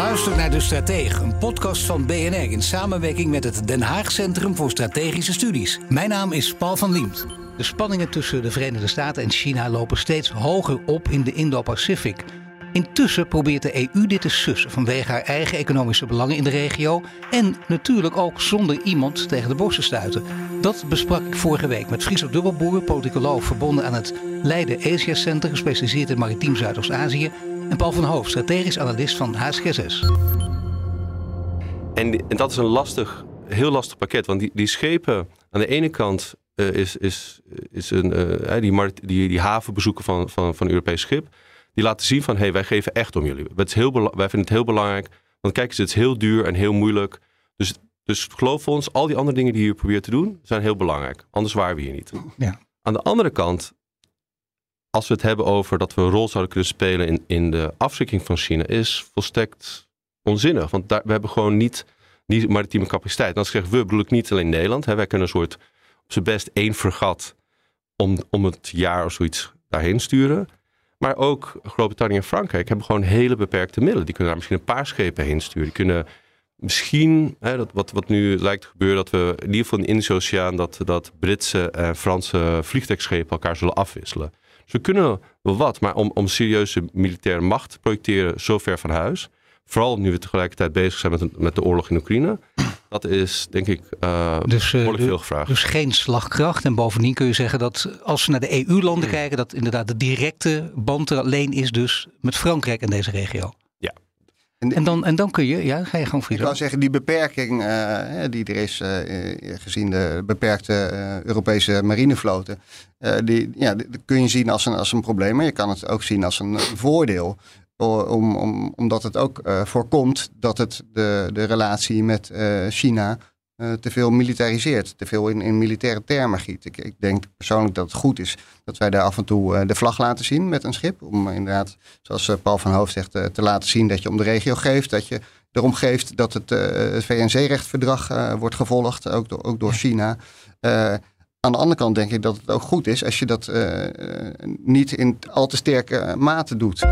Je luistert naar De Stratege, een podcast van BNR in samenwerking met het Den Haag Centrum voor Strategische Studies. Mijn naam is Paul van Liemt. De spanningen tussen de Verenigde Staten en China lopen steeds hoger op in de Indo-Pacific. Intussen probeert de EU dit te sussen vanwege haar eigen economische belangen in de regio en natuurlijk ook zonder iemand tegen de borst te stuiten. Dat besprak ik vorige week met Friso Dubbelboer, politicoloog verbonden aan het Leiden Asia Center, gespecialiseerd in maritiem Zuidoost-Azië, en Paul van Hoofd, strategisch analist van HSG6. En, en dat is een lastig, heel lastig pakket, want die, die schepen aan de ene kant uh, is, is, is een, uh, die, die, die havenbezoeken van, van, van een Europees schip die laten zien van, hé, hey, wij geven echt om jullie. Het is heel wij vinden het heel belangrijk, want kijk eens, het is heel duur en heel moeilijk. Dus, dus geloof ons, al die andere dingen die je probeert te doen, zijn heel belangrijk. Anders waren we hier niet. Ja. Aan de andere kant, als we het hebben over dat we een rol zouden kunnen spelen in, in de afschrikking van China, is volstrekt onzinnig. Want daar, we hebben gewoon niet, niet maritieme capaciteit. En als ik zeg we, bedoel ik niet alleen Nederland. Hè. Wij kunnen een soort, op zijn best één fregat om, om het jaar of zoiets daarheen sturen. Maar ook Groot-Brittannië en Frankrijk hebben gewoon hele beperkte middelen. Die kunnen daar misschien een paar schepen heen sturen. Die kunnen misschien, hè, dat, wat, wat nu lijkt te gebeuren, dat we in ieder geval in de Indische Oceaan dat, dat Britse en Franse vliegtuigschepen elkaar zullen afwisselen. Dus we kunnen wel wat, maar om, om serieuze militaire macht te projecteren zo ver van huis, vooral nu we tegelijkertijd bezig zijn met, met de oorlog in Oekraïne, dat is denk ik uh, dus, uh, veel gevraagd. Dus geen slagkracht. En bovendien kun je zeggen dat als we naar de EU-landen kijken, dat inderdaad de directe band er alleen is dus met Frankrijk in deze regio. En, en, dan, en dan kun je, ja, ga je gewoon Friso. Ik zou zeggen, die beperking uh, die er is gezien de beperkte Europese marinevloten, die, ja, kun je zien als een, als een probleem, maar je kan het ook zien als een voordeel. Om, om, omdat het ook voorkomt dat het de, de relatie met China uh, te veel militariseert, te veel in, in militaire termen giet. Ik, ik, denk persoonlijk dat het goed is dat wij daar af en toe de vlag laten zien met een schip. Om inderdaad, zoals Paul van Hoofd zegt, te laten zien dat je om de regio geeft. Dat je erom geeft dat het, het VN-zeerechtverdrag wordt gevolgd, ook ook door China. Aan de andere kant denk ik dat het ook goed is als je dat niet in al te sterke mate doet.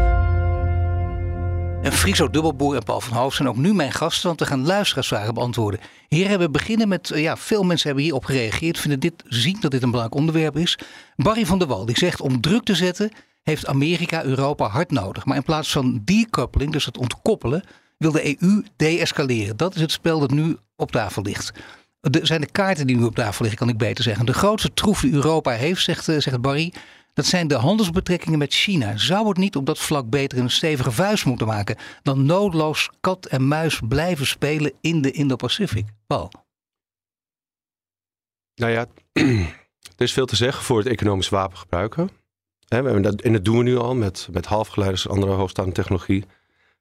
En Friso Dubbelboer en Paul van Hoofd zijn ook nu mijn gasten, want we gaan luisteraarsvragen beantwoorden. Hier hebben we beginnen met, eh, ja, veel mensen hebben hierop gereageerd, vinden dit, zien dat dit een belangrijk onderwerp is. Barry van der Wal, die zegt om druk te zetten heeft Amerika Europa hard nodig. Maar in plaats van decoupling, dus het ontkoppelen, wil de EU de-escaleren. Dat is het spel dat nu op tafel ligt. Er zijn de kaarten die nu op tafel liggen, kan ik beter zeggen. De grootste troef die Europa heeft, zegt, eh, zegt Barry, dat zijn de handelsbetrekkingen met China. Zou het niet op dat vlak beter een stevige vuist moeten maken dan noodloos kat en muis blijven spelen in de Indo-Pacific? Paul? Nou ja, er is veel te zeggen voor het economisch wapen gebruiken. En dat doen we nu al met, met halfgeleiders en andere hoogstaande technologie.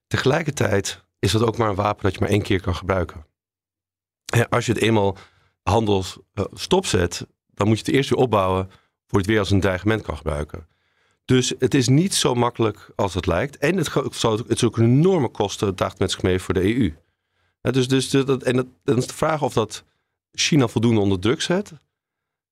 Tegelijkertijd is dat ook maar een wapen dat je maar één keer kan gebruiken. als je het eenmaal handel eh, stopzet, dan moet je het eerst weer opbouwen voor het weer als een dreigement kan gebruiken. Dus het is niet zo makkelijk als het lijkt. En het, het is ook een enorme kosten daagt met zich mee voor de EU. dus, dus dat, en dat, dan is de vraag of dat China voldoende onder druk zet.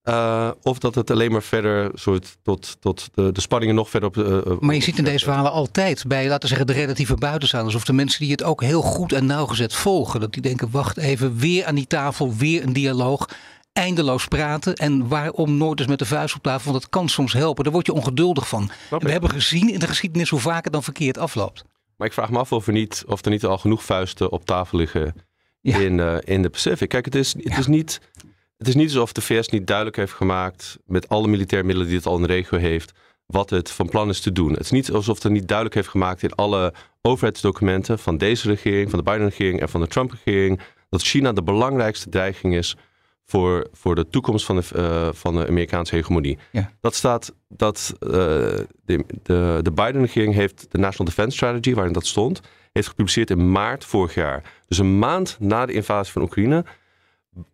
Uh, of dat het alleen maar verder soort tot, tot de, de spanningen nog verder op. Uh, maar je ziet in deze verhalen altijd bij, laten we zeggen, de relatieve buitenstaanders. Of de mensen die het ook heel goed en nauwgezet volgen. Dat die denken, wacht even, weer aan die tafel, weer een dialoog eindeloos praten. En waarom nooit eens met de vuist op tafel? Want dat kan soms helpen. Daar word je ongeduldig van. we hebben gezien in de geschiedenis hoe vaak het dan verkeerd afloopt. Maar ik vraag me af of er niet, of er niet al genoeg vuisten op tafel liggen in, uh, in de Pacific. Kijk, het is, het, is niet, het is niet alsof de VS niet duidelijk heeft gemaakt met alle militaire middelen die het al in de regio heeft, wat het van plan is te doen. Het is niet alsof het niet duidelijk heeft gemaakt in alle overheidsdocumenten van deze regering, van de Biden-regering en van de Trump-regering, dat China de belangrijkste dreiging is voor, voor de toekomst van de, uh, van de Amerikaanse hegemonie. Ja. Dat staat, dat uh, de, de, de Biden-regering heeft de National Defense Strategy, waarin dat stond, heeft gepubliceerd in maart vorig jaar. Dus een maand na de invasie van Oekraïne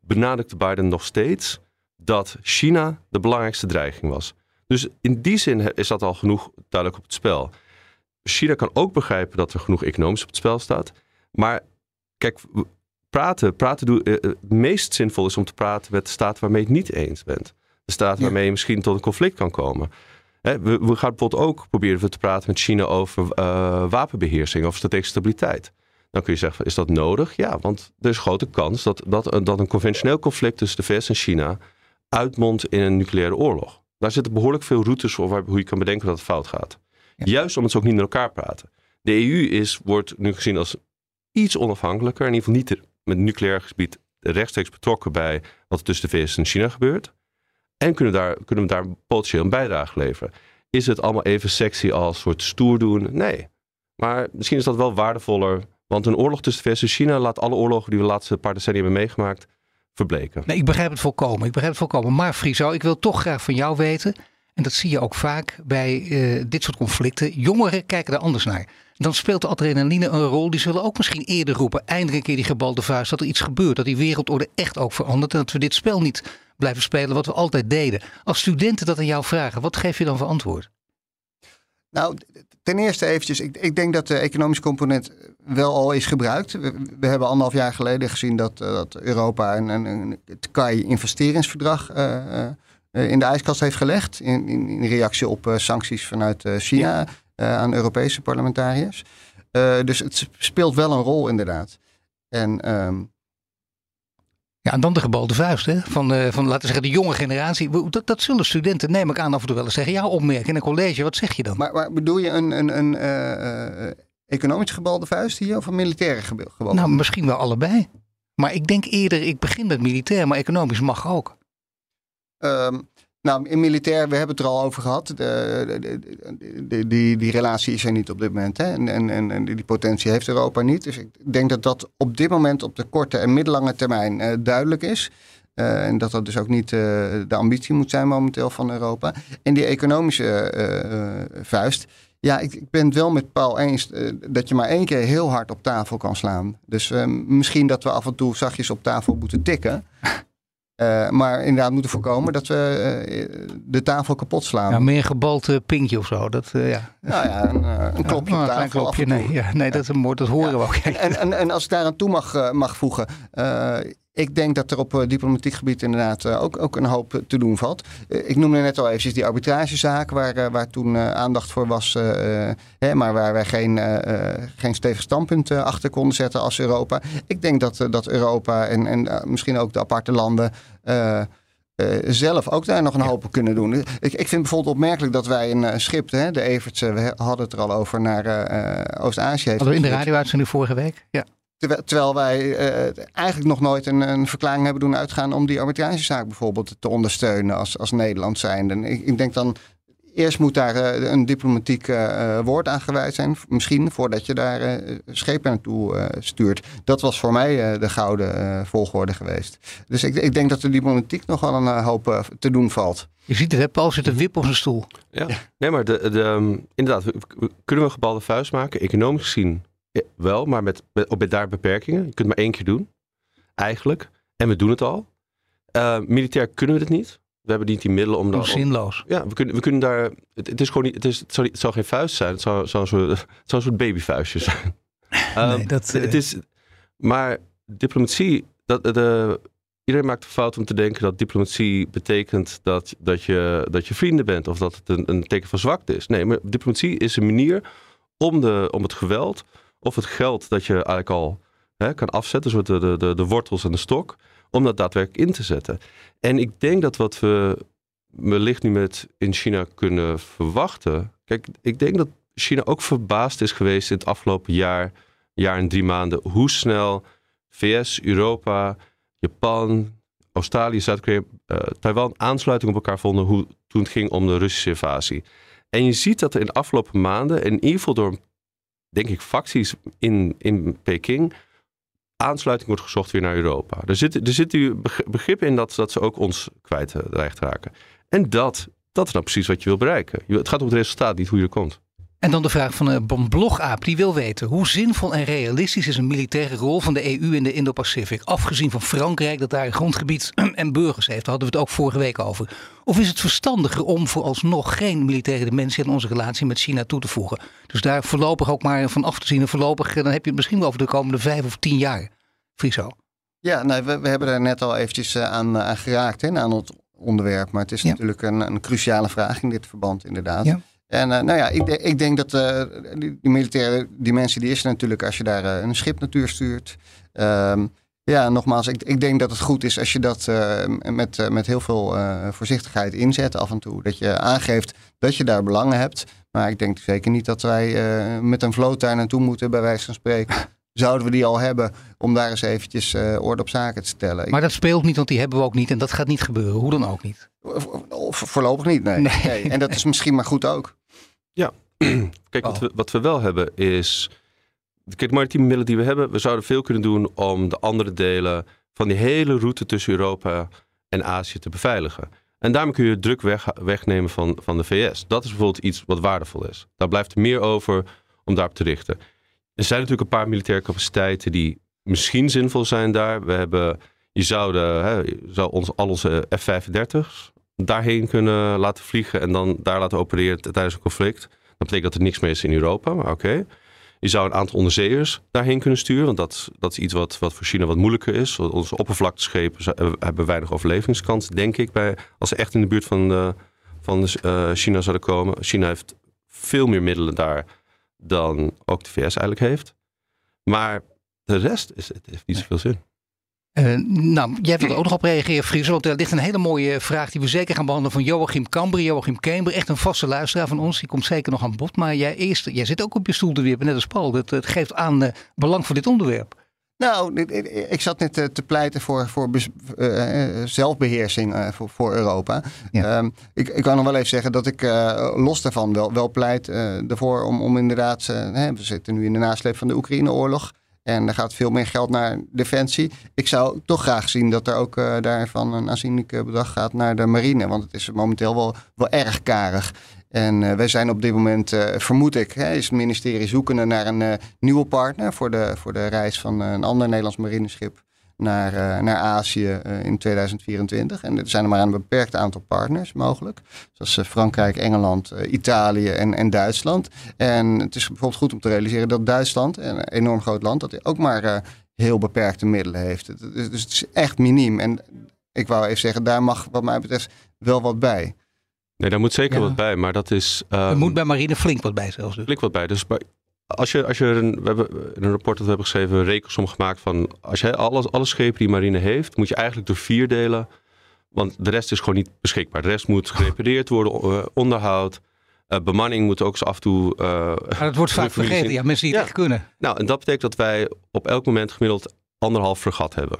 benadrukte Biden nog steeds dat China de belangrijkste dreiging was. Dus in die zin is dat al genoeg duidelijk op het spel. China kan ook begrijpen dat er genoeg economisch op het spel staat. Maar kijk, praten, praten doe, eh, het meest zinvol is om te praten met de staten waarmee je het niet eens bent. De staten waarmee je misschien tot een conflict kan komen. we, we, gaan bijvoorbeeld ook proberen te praten met China over uh, wapenbeheersing of strategische stabiliteit. Dan kun je zeggen, is dat nodig? Ja, want er is grote kans dat, dat, dat een conventioneel conflict tussen de VS en China uitmondt in een nucleaire oorlog. Daar zitten behoorlijk veel routes voor hoe je kan bedenken dat het fout gaat. Juist omdat ze ook niet met elkaar praten. De EU is, wordt nu gezien als iets onafhankelijker, in ieder geval niet met nucleair gebied rechtstreeks betrokken bij wat er tussen de VS en China gebeurt. En kunnen, daar, kunnen we daar potentieel een bijdrage leveren. Is het allemaal even sexy als soort stoer doen? Nee. Maar misschien is dat wel waardevoller. Want een oorlog tussen de VS en China laat alle oorlogen die we de laatste paar decennia hebben meegemaakt verbleken. Nee, ik begrijp het volkomen. Ik begrijp het volkomen. Maar Friso, ik wil toch graag van jou weten. En dat zie je ook vaak bij uh, dit soort conflicten. Jongeren kijken er anders naar. Dan speelt de adrenaline een rol. Die zullen ook misschien eerder roepen. Eindelijk een keer die gebalde vuist. Dat er iets gebeurt. Dat die wereldorde echt ook verandert. En dat we dit spel niet blijven spelen wat we altijd deden. Als studenten dat aan jou vragen. Wat geef je dan voor antwoord? Nou, ten eerste eventjes. Ik, ik denk dat de economische component wel al is gebruikt. We, we hebben anderhalf jaar geleden gezien dat, uh, dat Europa een, een, een het KAI-investeringsverdrag uh, in de ijskast heeft gelegd. In, in, in reactie op sancties vanuit China aan Europese parlementariërs. dus het speelt wel een rol inderdaad. En... Um, ja, en dan de gebalde vuist hè? Van, uh, van, laten we zeggen, de jonge generatie. Dat, dat zullen studenten, neem ik aan, af en toe wel eens zeggen. Ja, opmerken in een college, wat zeg je dan? Maar, maar bedoel je een, een, een uh, economisch gebalde vuist hier of een militaire gebalde Nou, misschien wel allebei. Maar ik denk eerder, ik begin met militair, maar economisch mag ook. Um, nou, in militair, we hebben het er al over gehad. De, de, die, die relatie is er niet op dit moment. Hè? En, en, en die potentie heeft Europa niet. Dus ik denk dat dat op dit moment op de korte en middellange termijn uh, duidelijk is. Uh, en dat dat dus ook niet uh, de ambitie moet zijn momenteel van Europa. En die economische vuist. Ja, ik, ik, ben het wel met Paul eens dat je maar één keer heel hard op tafel kan slaan. Dus misschien dat we af en toe zachtjes op tafel moeten tikken. Uh, maar inderdaad moeten voorkomen dat we uh, de tafel kapot slaan. Ja, meer gebald uh, pinkje of zo. Dat, ja. Nou ja, een, een klopje ja. Een klopje, nee, ja, nee dat, is een, dat horen we ook. En, en, en, als ik daar aan toe mag, mag voegen ik denk dat er op uh, diplomatiek gebied inderdaad uh, ook, ook een hoop te doen valt. Ik noemde net al eventjes die arbitragezaak, waar, waar toen aandacht voor was, hè, maar waar wij geen, geen stevig standpunt achter konden zetten als Europa. Ik denk dat, dat Europa en, en misschien ook de aparte landen. zelf ook daar nog een hoop kunnen doen. Ik, ik vind bijvoorbeeld opmerkelijk dat wij een schip, hè, de Evertse, we hadden het er al over, naar Oost-Azië. Hadden we in de radio-uitzending vorige week? Ja. Terwijl, wij uh, eigenlijk nog nooit een, een, verklaring hebben doen uitgaan om die arbitragezaak bijvoorbeeld te ondersteunen als, als Nederland zijnde. Ik, ik denk dan, eerst moet daar uh, een diplomatiek uh, woord aan gewijd zijn. Misschien voordat je daar schepen naartoe stuurt. Dat was voor mij de gouden volgorde geweest. Dus ik, ik, denk dat de diplomatiek nog wel een hoop te doen valt. Je ziet het, hè? Paul zit een wip op zijn stoel. Ja, nee, maar de, de, um, inderdaad, kunnen we een gebalde vuist maken? Economisch gezien ja, wel, maar met, met, met daar beperkingen. Je kunt het maar één keer doen, eigenlijk. En we doen het al. Uh, militair kunnen we het niet. We hebben niet die middelen om dat. Zinloos. Ja, we kunnen, we kunnen daar. Het, het is gewoon niet. Het, is, het, zal, het zal geen vuist zijn. Het zal, zal, zo, het zal een soort babyvuistje zijn. nee, um, dat, uh... het is, maar diplomatie. Dat, de, iedereen maakt de fout om te denken dat diplomatie betekent dat, dat, je, dat je vrienden bent. Of dat het een, een teken van zwakte is. Nee, maar diplomatie is een manier om, de, om het geweld of het geld dat je eigenlijk al hè, kan afzetten, de, de, de, de wortels en de stok, om dat daadwerkelijk in te zetten. En ik denk dat wat we wellicht nu met in China kunnen verwachten. Kijk, ik denk dat China ook verbaasd is geweest in het afgelopen jaar, jaar en drie maanden, hoe snel VS, Europa, Japan, Australië, Zuid-Korea, uh, Taiwan aansluiting op elkaar vonden hoe, toen het ging om de Russische invasie. En je ziet dat er in de afgelopen maanden, in ieder geval door denk ik, facties in, in Peking aansluiting wordt gezocht weer naar Europa. Er zit, er zit u begrip in dat, dat ze ook ons kwijt dreigt te raken. En dat, dat is nou precies wat je wil bereiken. Het gaat om het resultaat, niet hoe je er komt. En dan de vraag van een eh, blogaap die wil weten hoe zinvol en realistisch is een militaire rol van de EU in de Indo-Pacific. Afgezien van Frankrijk dat daar grondgebied en burgers heeft, daar hadden we het ook vorige week over. Of is het verstandiger om vooralsnog geen militaire dimensie aan onze relatie met China toe te voegen? Dus daar voorlopig ook maar van af te zien. En voorlopig, eh, dan heb je het misschien wel over de komende vijf of tien jaar. Friso. Ja, nee, we, we hebben er net al eventjes eh, aan, aan geraakt, hè, aan het onderwerp. Maar het is natuurlijk een, een cruciale vraag in dit verband, inderdaad. Ja. En uh, nou ja, ik, ik denk dat uh, die, die, militaire dimensie, die is er natuurlijk als je daar uh, een schip natuur stuurt. Um, ja, nogmaals, ik, ik, denk dat het goed is als je dat met, met heel veel voorzichtigheid inzet af en toe. Dat je aangeeft dat je daar belangen hebt. Maar ik denk zeker niet dat wij met een vloot daar naartoe moeten, bij wijze van spreken. Zouden we die al hebben om daar eens eventjes orde op zaken te stellen. Maar dat speelt niet, want die hebben we ook niet en dat gaat niet gebeuren. Hoe dan ook niet. Voorlopig niet, nee. nee. nee. En dat is misschien maar goed ook. Ja, kijk, wat, we, wat we wel hebben is. Kijk, de maritieme middelen die we hebben, we zouden veel kunnen doen om de andere delen van die hele route tussen Europa en Azië te beveiligen. En daarmee kun je druk weg, wegnemen van, van de VS. Dat is bijvoorbeeld iets wat waardevol is. Daar blijft er meer over om daarop te richten. Er zijn natuurlijk een paar militaire capaciteiten die misschien zinvol zijn daar. We hebben, je zou, de, hè, zou ons, al onze F-35's daarheen kunnen laten vliegen en dan daar laten opereren tijdens een conflict. Dat betekent dat er niks meer is in Europa, maar oké. Je zou een aantal onderzeeërs daarheen kunnen sturen, want dat, dat is iets wat, wat voor China wat moeilijker is. Onze oppervlakteschepen hebben weinig overlevingskans, denk ik, bij, als ze echt in de buurt van, de, van de, uh, China zouden komen. China heeft veel meer middelen daar dan ook de VS eigenlijk heeft. Maar de rest is, het heeft niet zoveel zin. Uh, nou, jij wilt er ook nog op reageren, Fries. Want er ligt een hele mooie vraag die we zeker gaan behandelen van Joachim Kamber. Joachim Kamber, echt een vaste luisteraar van ons. Die komt zeker nog aan bod. Maar jij, eerst, jij zit ook op je stoel te wippen, net als Paul. Het geeft aan uh, belang voor dit onderwerp. Nou, ik zat net te pleiten voor, voor uh, zelfbeheersing voor, voor, Europa. Ja. Um, ik, ik kan nog wel even zeggen dat ik los daarvan wel, wel pleit ervoor om, om inderdaad... we zitten nu in de nasleep van de Oekraïne-oorlog. En er gaat veel meer geld naar defensie. Ik zou toch graag zien dat er ook uh, daarvan een aanzienlijk bedrag gaat naar de marine. Want het is momenteel wel, wel erg karig. En uh, wij zijn op dit moment, vermoed ik, hè, is het ministerie zoekende naar een nieuwe partner voor de, voor de reis van een ander Nederlands marineschip naar, uh, naar Azië uh, in 2024. En er zijn er maar een beperkt aantal partners mogelijk. Zoals uh, Frankrijk, Engeland, Italië en, en Duitsland. En het is bijvoorbeeld goed om te realiseren dat Duitsland, een enorm groot land, dat ook maar heel beperkte middelen heeft. Dus het is echt miniem. En ik wou even zeggen, daar mag wat mij betreft wel wat bij. Nee, daar moet zeker wat bij, maar dat is... Um, er moet bij marine flink wat bij zelfs. Dus. Flink wat bij. Dus als je, als je een, we hebben in een rapport dat we hebben geschreven, een rekensom gemaakt van als je alles, alle schepen die marine heeft, moet je eigenlijk door vier delen. Want de rest is gewoon niet beschikbaar. De rest moet gerepareerd worden, uh, onderhoud. Uh, bemanning moet ook zo af en toe. Uh, maar dat wordt vaak vergeten, ja, mensen die het echt kunnen. Nou, en dat betekent dat wij op elk moment gemiddeld anderhalf fregat hebben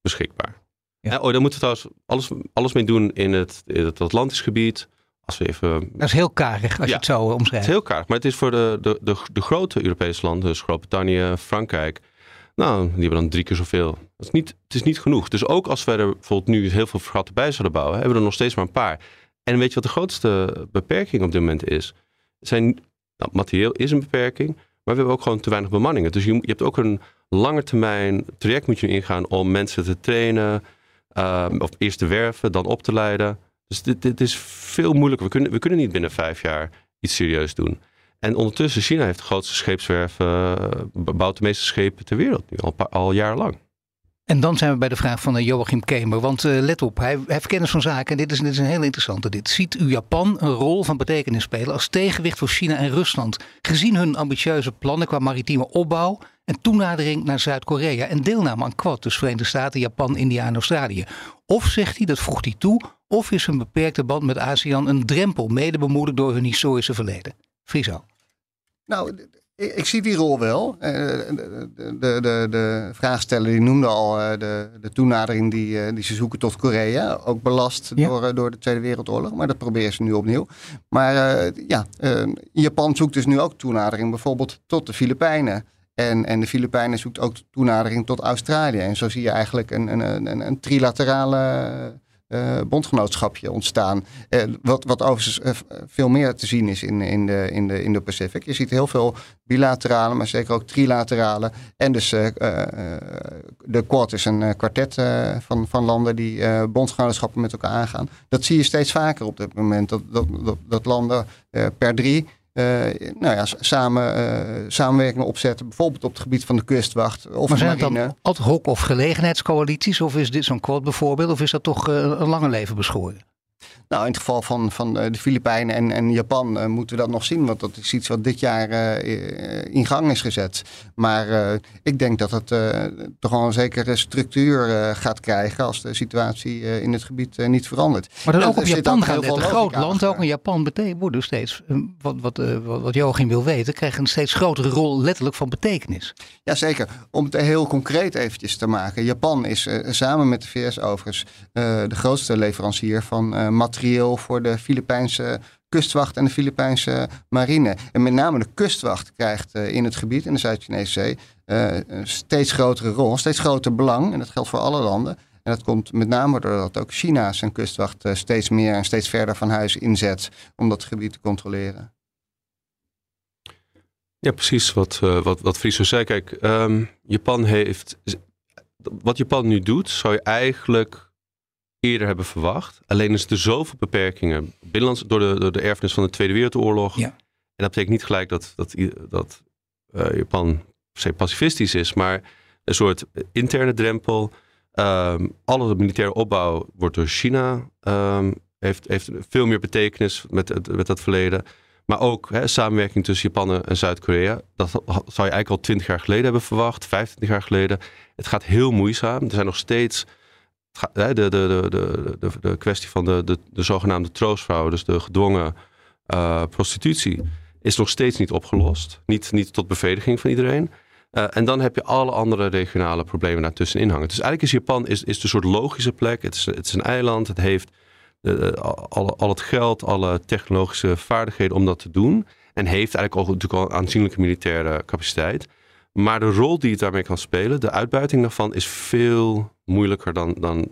beschikbaar. Ja. oh, daar moeten we trouwens alles, alles mee doen in het, in het Atlantisch gebied. Als we even... Dat is heel karig als je het zo omschrijft. Het is heel karig, maar het is voor de, de, de, de grote Europese landen, dus Groot-Brittannië, Frankrijk, nou, die hebben dan drie keer zoveel. Dat is niet, het is niet genoeg. Dus ook als we er bijvoorbeeld nu heel veel vergatten bij zouden bouwen, hebben we er nog steeds maar een paar. En weet je wat de grootste beperking op dit moment is? Zijn, nou, materieel is een beperking, maar we hebben ook gewoon te weinig bemanningen. Dus je, je hebt ook een lange termijn traject moet je ingaan om mensen te trainen, uh, of eerst te werven, dan op te leiden. Dus dit, dit is veel moeilijker. We kunnen, we kunnen niet binnen vijf jaar iets serieus doen. En ondertussen, China heeft de grootste scheepswerf, uh, bouwt de meeste schepen ter wereld nu al, al jarenlang. En dan zijn we bij de vraag van uh, Joachim Kemer. Want uh, let op, hij, heeft kennis van zaken. En dit is, dit is een heel interessante. Dit ziet u Japan een rol van betekenis spelen als tegenwicht voor China en Rusland. Gezien hun ambitieuze plannen qua maritieme opbouw en toenadering naar Zuid-Korea. En deelname aan Quad, dus Verenigde Staten, Japan, India en Australië. Of zegt hij, dat vroeg hij toe, of is een beperkte band met ASEAN een drempel, mede bemoedigd door hun historische verleden? Friso. Nou, ik, ik, zie die rol wel. Uh, de, de, de, de, vraagsteller die noemde al uh, de, de toenadering die, uh, die ze zoeken tot Korea. Ook belast ja. door, door de Tweede Wereldoorlog. Maar dat proberen ze nu opnieuw. Maar ja, Japan zoekt dus nu ook toenadering bijvoorbeeld tot de Filipijnen. En, en de Filipijnen zoekt ook toenadering tot Australië. En zo zie je eigenlijk een, een, een, een trilaterale uh, bondgenootschapje ontstaan. Uh, wat, wat overigens uh, veel meer te zien is in, in de, in de Indo-Pacific. Je ziet heel veel bilaterale, maar zeker ook trilaterale. En dus de Quad is een kwartet van, van landen die bondgenootschappen met elkaar aangaan. Dat zie je steeds vaker op dit moment. Dat, dat, dat, dat landen per drie nou ja, samen, uh, samenwerkingen opzetten. Bijvoorbeeld op het gebied van de kustwacht of maar zijn marine. het dan ad hoc of gelegenheidscoalities? Of is dit zo'n quad bijvoorbeeld? Of is dat toch uh, een lange leven beschoren? Nou, in het geval van, van eh, de Filipijnen en, en Japan uh, moeten we dat nog zien. Want dat is iets wat dit jaar uh, in gang is gezet. Maar uh, ik denk dat het toch wel een zekere structuur gaat krijgen als de situatie in het gebied niet verandert. Maar dan ook op Japan gaat het. Een groot land ook. En Japan betekent dus steeds, wat, wat, wat, wat Joachim wil weten, krijgt een steeds grotere rol letterlijk van betekenis. Jazeker. Om het heel concreet eventjes te maken. Japan is samen met de VS overigens de grootste leverancier van materialen voor de Filipijnse kustwacht en de Filipijnse marine. En met name de kustwacht krijgt uh, in het gebied, in de Zuid-Chinese Zee, uh, een steeds grotere rol, steeds groter belang. En dat geldt voor alle landen. En dat komt met name doordat ook China zijn kustwacht uh, steeds meer en steeds verder van huis inzet om dat gebied te controleren. Ja, precies wat, wat, wat Friso zei. Kijk, um, Japan heeft. Wat Japan nu doet, zou je eigenlijk eerder hebben verwacht. Alleen is er zoveel beperkingen binnenlands door de, door de erfenis van de Tweede Wereldoorlog. Ja. En dat betekent niet gelijk dat, dat, dat uh, Japan per pacifistisch is, maar een soort interne drempel. Um, alle militaire opbouw wordt door China, um, heeft, heeft veel meer betekenis met, met dat verleden. Maar ook hè, samenwerking tussen Japan en Zuid-Korea. Dat zou je eigenlijk al twintig jaar geleden hebben verwacht, 25 jaar geleden. Het gaat heel moeizaam. Er zijn nog steeds de, de, de, de, de, kwestie van de, de, de zogenaamde troostvrouw, dus de gedwongen uh, prostitutie, is nog steeds niet opgelost. Niet, niet tot bevrediging van iedereen. Uh, en dan heb je alle andere regionale problemen daartussenin hangen. Dus eigenlijk is Japan is, is de soort logische plek. Het is, het is een eiland. Het heeft uh, al, al het geld, alle technologische vaardigheden om dat te doen. En heeft eigenlijk ook natuurlijk al aanzienlijke militaire capaciteit. Maar de rol die het daarmee kan spelen, de uitbuiting daarvan, is veel moeilijker dan, dan,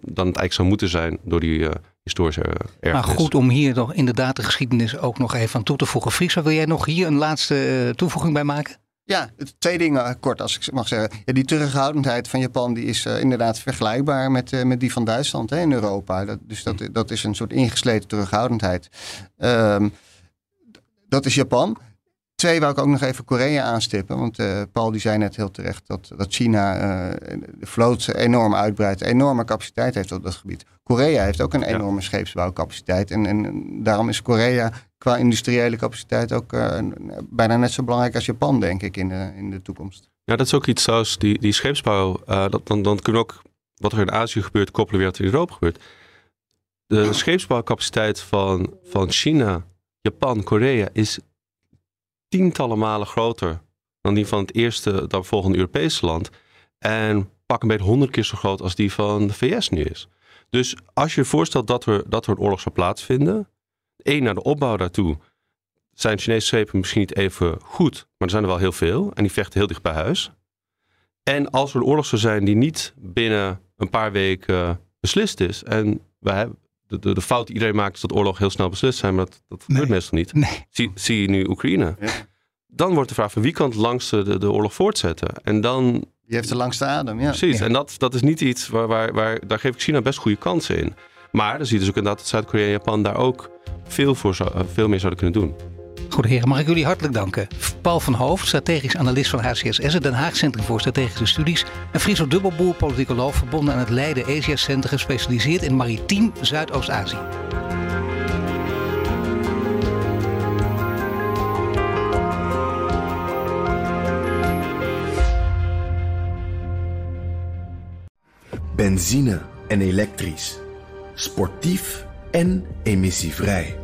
dan het eigenlijk zou moeten zijn door die uh, historische erfenis. Maar goed om hier nog inderdaad de geschiedenis ook nog even aan toe te voegen. Friso, wil jij nog hier een laatste uh, toevoeging bij maken? Ja, twee dingen eh, kort als ik mag zeggen. Ja, die terughoudendheid van Japan die is uh, inderdaad vergelijkbaar met, uh, met die van Duitsland hè, in Europa. Dat, dus dat, dat is een soort ingesleten terughoudendheid. Um, dat is Japan. Twee wou ik ook nog even Korea aanstippen. Want uh, Paul die zei net heel terecht dat, dat China uh, de vloot enorm uitbreidt. Enorme capaciteit heeft op dat gebied. Korea heeft ook een enorme ja. scheepsbouwcapaciteit. En, en daarom is Korea qua industriële capaciteit ook uh, bijna net zo belangrijk als Japan, denk ik, in de, in de toekomst. Ja, dat is ook iets zoals die, die scheepsbouw. dat, dan, dan kunnen we ook wat er in Azië gebeurt koppelen weer wat er in Europa gebeurt. De scheepsbouwcapaciteit van, van China, Japan, Korea is tientallen malen groter dan die van het eerste, dan volgende Europese land. En pak een beetje honderd keer zo groot als die van de VS nu is. Dus als je je voorstelt dat er, dat er een oorlog zou plaatsvinden, één naar de opbouw daartoe, zijn Chinese schepen misschien niet even goed, maar er zijn er wel heel veel en die vechten heel dicht bij huis. En als er een oorlog zou zijn die niet binnen een paar weken beslist is, en wij hebben, de, de, de, fout die iedereen maakt is dat oorlog heel snel beslist zijn, maar dat, dat gebeurt meestal niet. Nee. Zie, zie je nu Oekraïne. Ja. Dan wordt de vraag van wie kan het langste de, de oorlog voortzetten? En dan... Die heeft de langste adem, ja. Precies, en dat, dat is niet iets waar, waar, waar, daar geef ik China best goede kansen in. Maar dan zie je dus ook inderdaad dat Zuid-Korea en Japan daar ook veel, voor zou, veel meer zouden kunnen doen. Goed heren, mag ik jullie hartelijk danken. Paul van Hoofd, strategisch analist van HCSS, het Den Haag Centrum voor Strategische Studies. En Friso Dubbelboer, politicoloog verbonden aan het Leiden Asia Center, gespecialiseerd in maritiem Zuidoost-Azië. Benzine en elektrisch. Sportief en emissievrij.